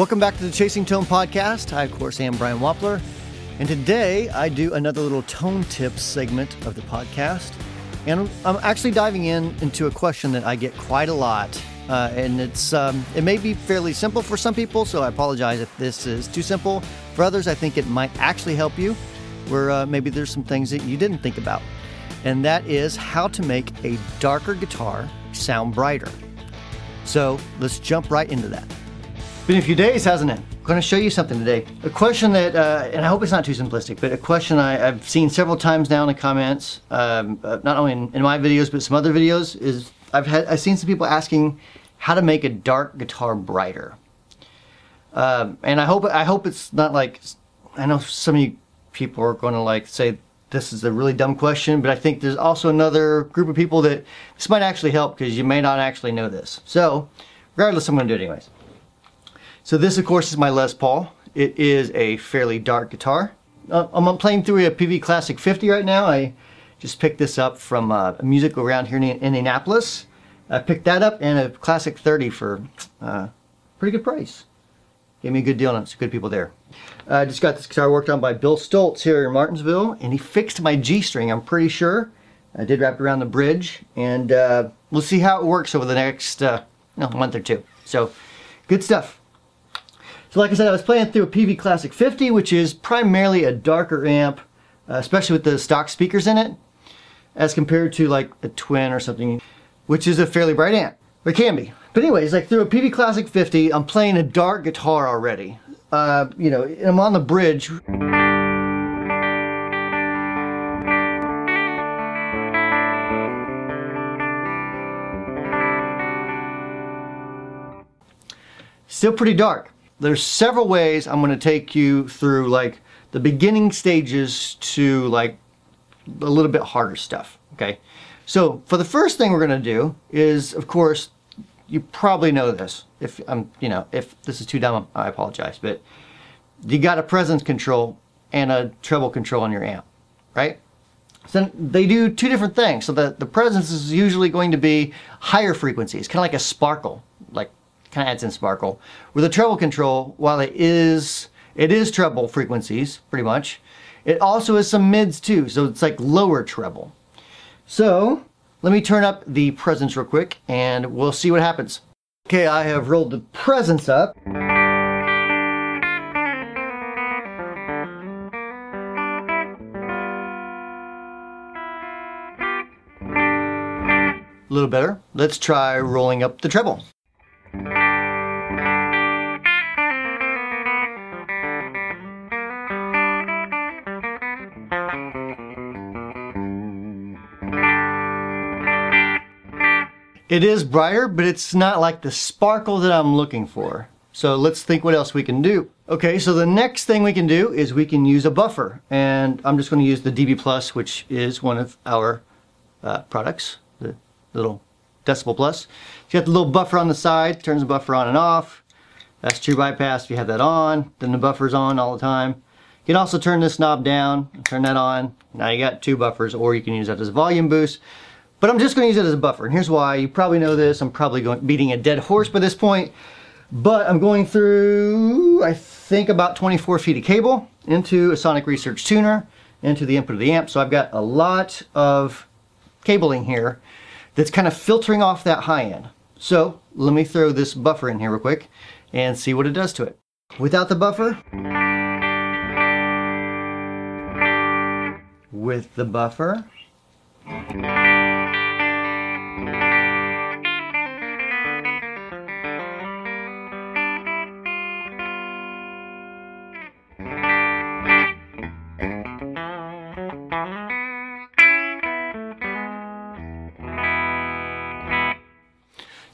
Welcome back to the Chasing Tone podcast. I, of course, am Brian Wampler. And today I do another little tone tips segment of the podcast. And I'm actually diving in into a question that I get quite a lot. Uh, and it's um, it may be fairly simple for some people, so I apologize if this is too simple. For others, I think it might actually help you, where uh, maybe there's some things that you didn't think about. And that is how to make a darker guitar sound brighter. So let's jump right into that. Been a few days, hasn't it? I'm going to show you something today. A question that, uh, and I hope it's not too simplistic, but a question I, have seen several times now in the comments, um, uh, not only in, in, my videos but some other videos, is I've had I've seen some people asking how to make a dark guitar brighter. Um, and I hope I hope it's not like I know some of you people are going to like say this is a really dumb question, but I think there's also another group of people that this might actually help because you may not actually know this. So, regardless, I'm going to do it anyways. So this, of course, is my Les Paul. It is a fairly dark guitar. Uh, I'm playing through a Peavey Classic 50 right now. I just picked this up from uh, a music around here in Indianapolis. I picked that up and a Classic 30 for uh, pretty good price. Gave me a good deal on it. Some good people there. I just got this guitar worked on by Bill Stoltz here in Martinsville, and he fixed my G string. I'm pretty sure. I did wrap it around the bridge, and uh, we'll see how it works over the next uh, month or two. So, good stuff. So, like I said, I was playing through a Peavey Classic 50, which is primarily a darker amp, uh, especially with the stock speakers in it, as compared to like a Twin or something, which is a fairly bright amp. It can be. But anyways, like through a Peavey Classic 50, I'm playing a dark guitar already. Uh, you know, I'm on the bridge. Still pretty dark. There's several ways I'm going to take you through like the beginning stages to like a little bit harder stuff. Okay. So for the first thing we're going to do is, of course, you probably know this. If I'm, you know, if this is too dumb, I apologize. But you got a presence control and a treble control on your amp, right? So they do two different things. So the, the presence is usually going to be higher frequencies, kind of like a sparkle, kind of adds in sparkle. With a treble control, while it is it is treble frequencies, pretty much, it also has some mids too. So it's like lower treble. So let me turn up the presence real quick and we'll see what happens. Okay, I have rolled the presence up. A little better. Let's try rolling up the treble. It is brighter, but it's not like the sparkle that I'm looking for. So let's think what else we can do. Okay, so the next thing we can do is we can use a buffer. And I'm just going to use the dB Plus, which is one of our uh, products, the little Decibel Plus. You got the little buffer on the side, turns the buffer on and off. That's true bypass if you have that on, then the buffer's on all the time. You can also turn this knob down, turn that on. Now you got two buffers, or you can use that as a volume boost. But I'm just going to use it as a buffer. And here's why. You probably know this. I'm probably going, beating a dead horse by this point. But I'm going through, I think, about 24 feet of cable into a Sonic Research tuner, into the input of the amp. So I've got a lot of cabling here that's kind of filtering off that high end. So let me throw this buffer in here real quick and see what it does to it. Without the buffer, with the buffer,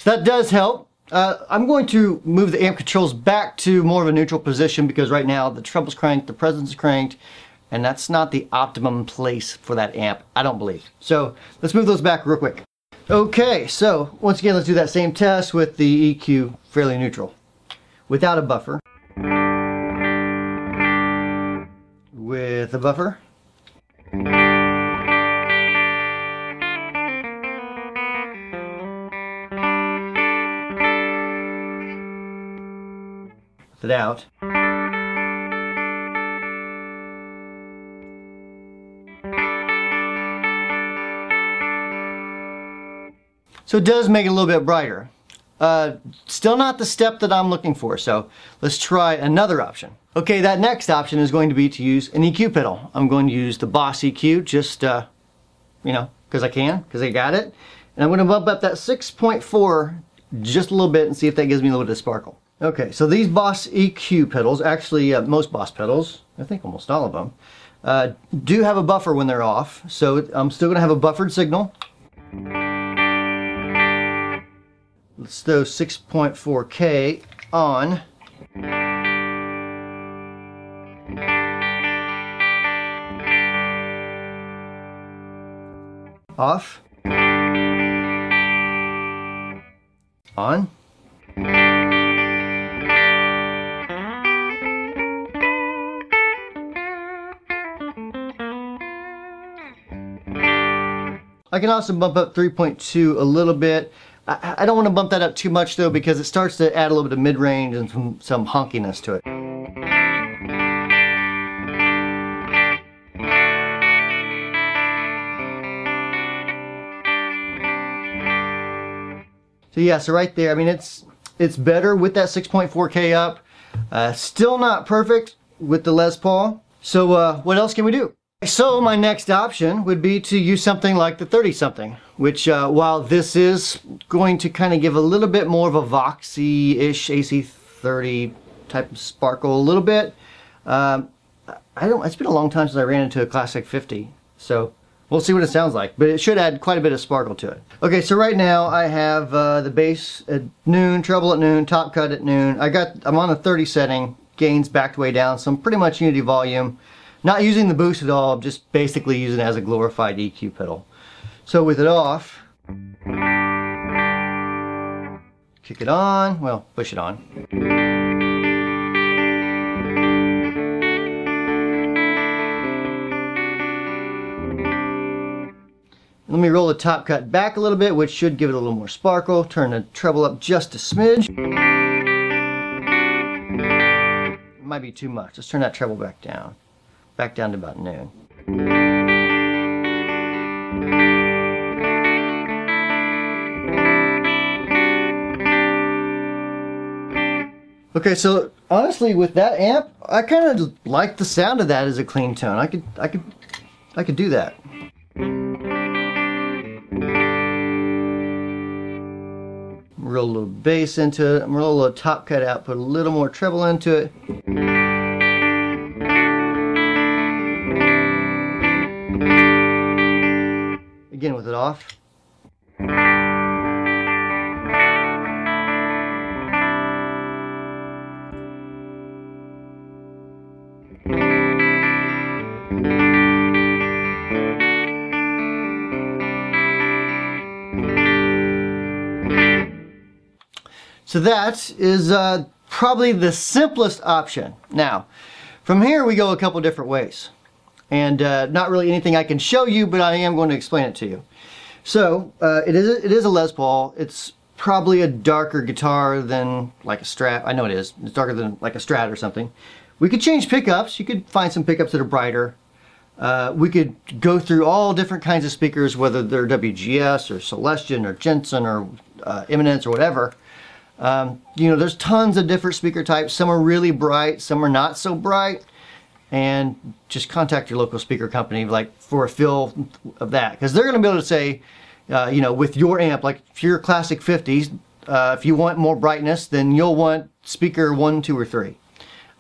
that does help. Uh, I'm going to move the amp controls back to more of a neutral position because right now the treble's cranked, the presence is cranked, and that's not the optimum place for that amp, I don't believe. So let's move those back real quick. Okay, so once again, let's do that same test with the EQ fairly neutral. Without a buffer. With a buffer. It out. So it does make it a little bit brighter. Uh, still not the step that I'm looking for, so let's try another option. Okay, that next option is going to be to use an EQ pedal. I'm going to use the Boss EQ, just, uh, you know, because I can, because I got it. And I'm going to bump up that 6.4 just a little bit and see if that gives me a little bit of sparkle. Okay, so these Boss EQ pedals, actually uh, most Boss pedals, I think almost all of them, uh, do have a buffer when they're off. So I'm still going to have a buffered signal. Let's throw 6.4K on. Off. On. I can also bump up 3.2 a little bit. I, I don't want to bump that up too much though because it starts to add a little bit of mid-range and some, some honkiness to it. So yeah, so right there, I mean, it's it's better with that 6.4K up. Uh, still not perfect with the Les Paul. So uh, what else can we do? So my next option would be to use something like the 30 something, which uh, while this is going to kind of give a little bit more of a Voxy-ish AC30 type of sparkle a little bit, um, I don't, it's been a long time since I ran into a Classic 50, so we'll see what it sounds like, but it should add quite a bit of sparkle to it. Okay, so right now I have uh, the bass at noon, treble at noon, top cut at noon. I got, I'm on the 30 setting, gains backed way down, so I'm pretty much unity volume. Not using the boost at all, just basically using it as a glorified EQ pedal. So with it off, kick it on, well, push it on. Let me roll the top cut back a little bit, which should give it a little more sparkle. Turn the treble up just a smidge. Might be too much. Let's turn that treble back down back down to about noon. Okay, so honestly, with that amp, I kind of like the sound of that as a clean tone. I could, I could, I could do that. Roll a little bass into it. Roll a little top cut out. Put a little more treble into it. Off. So that is uh, probably the simplest option. Now, from here we go a couple different ways and uh, not really anything I can show you, but I am going to explain it to you. So uh, it is it is a Les Paul. It's probably a darker guitar than like a Strat. I know it is. It's darker than like a Strat or something. We could change pickups. You could find some pickups that are brighter. Uh, we could go through all different kinds of speakers, whether they're WGS or Celestion or Jensen or uh, Eminence or whatever. Um, you know, there's tons of different speaker types. Some are really bright, some are not so bright and just contact your local speaker company like for a feel of that. Because they're going to be able to say uh, you know with your amp like if you're classic 50s uh, if you want more brightness then you'll want speaker one two or three.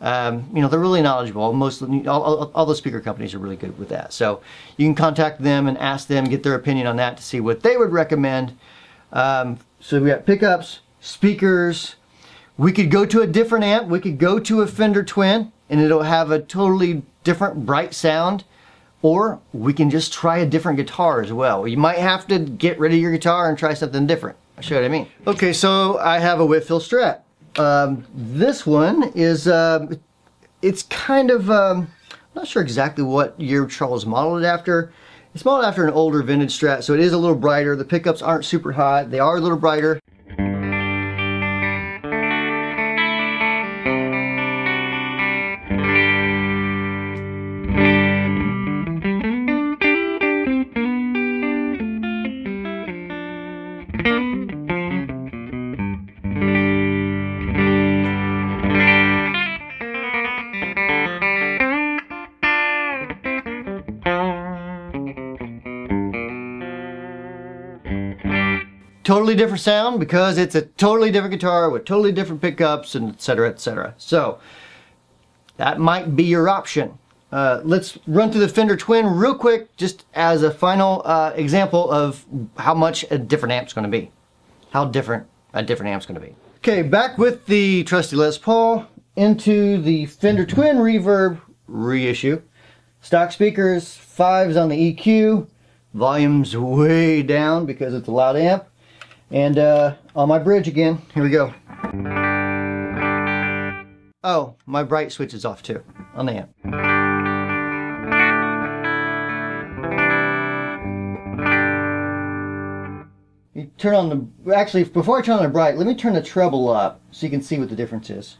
Um, you know they're really knowledgeable. Most all, all, all, the speaker companies are really good with that. So you can contact them and ask them get their opinion on that to see what they would recommend. Um, so we got pickups speakers. We could go to a different amp. We could go to a fender twin and it'll have a totally different bright sound or we can just try a different guitar as well. You might have to get rid of your guitar and try something different. I'll show you what I mean. Okay, so I have a Whitfield Strat. Um, this one is, uh, it's kind of, um, I'm not sure exactly what year Charles modeled it after. It's modeled after an older vintage Strat, so it is a little brighter. The pickups aren't super hot. They are a little brighter. Totally different sound because it's a totally different guitar with totally different pickups and et cetera, et cetera. So that might be your option. Uh, let's run through the Fender Twin real quick, just as a final uh, example of how much a different amp's going to be. How different a different amp's going to be. Okay, back with the trusty Les Paul into the Fender Twin Reverb reissue. Stock speakers, fives on the EQ, volume's way down because it's a loud amp. And uh, on my bridge again, here we go. Oh, my bright switch is off too on the amp. You turn on the, actually, before I turn on the bright, let me turn the treble up so you can see what the difference is.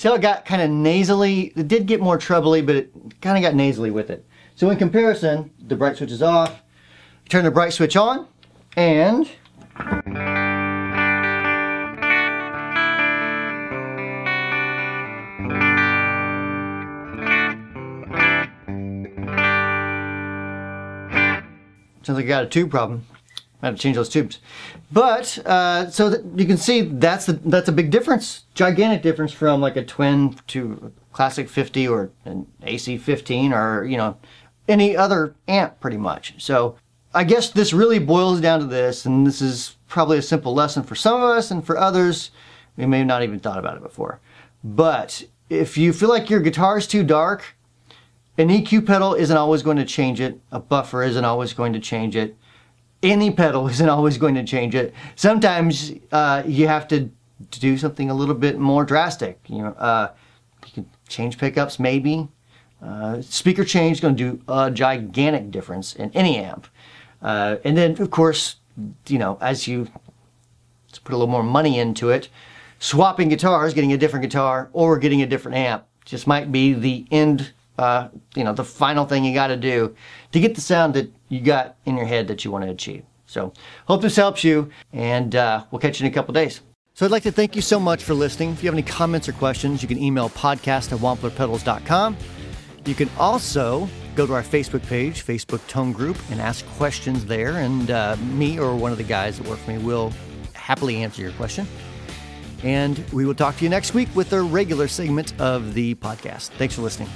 See how it got kind of nasally? It did get more trebly, but it kind of got nasally with it. So in comparison, the bright switch is off. Turn the bright switch on, and Sounds like I got a tube problem. I had to change those tubes. But uh, so that you can see that's the, that's a big difference, gigantic difference from like a twin to a classic 50 or an AC 15 or you know any other amp pretty much. So I guess this really boils down to this, and this is probably a simple lesson for some of us, and for others, we may have not even thought about it before. But if you feel like your guitar is too dark, an EQ pedal isn't always going to change it. A buffer isn't always going to change it any pedal isn't always going to change it. Sometimes uh, you have to do something a little bit more drastic. You know, uh, you can change pickups maybe. Uh, speaker change is going to do a gigantic difference in any amp. Uh, and then, of course, you know, as you put a little more money into it, swapping guitars, getting a different guitar or getting a different amp just might be the end uh, you know, the final thing you got to do to get the sound that you got in your head that you want to achieve. So, hope this helps you, and uh, we'll catch you in a couple days. So, I'd like to thank you so much for listening. If you have any comments or questions, you can email podcast at wamplerpedals.com. You can also go to our Facebook page, Facebook Tone Group, and ask questions there, and uh, me or one of the guys that work for me will happily answer your question. And we will talk to you next week with a regular segment of the podcast. Thanks for listening.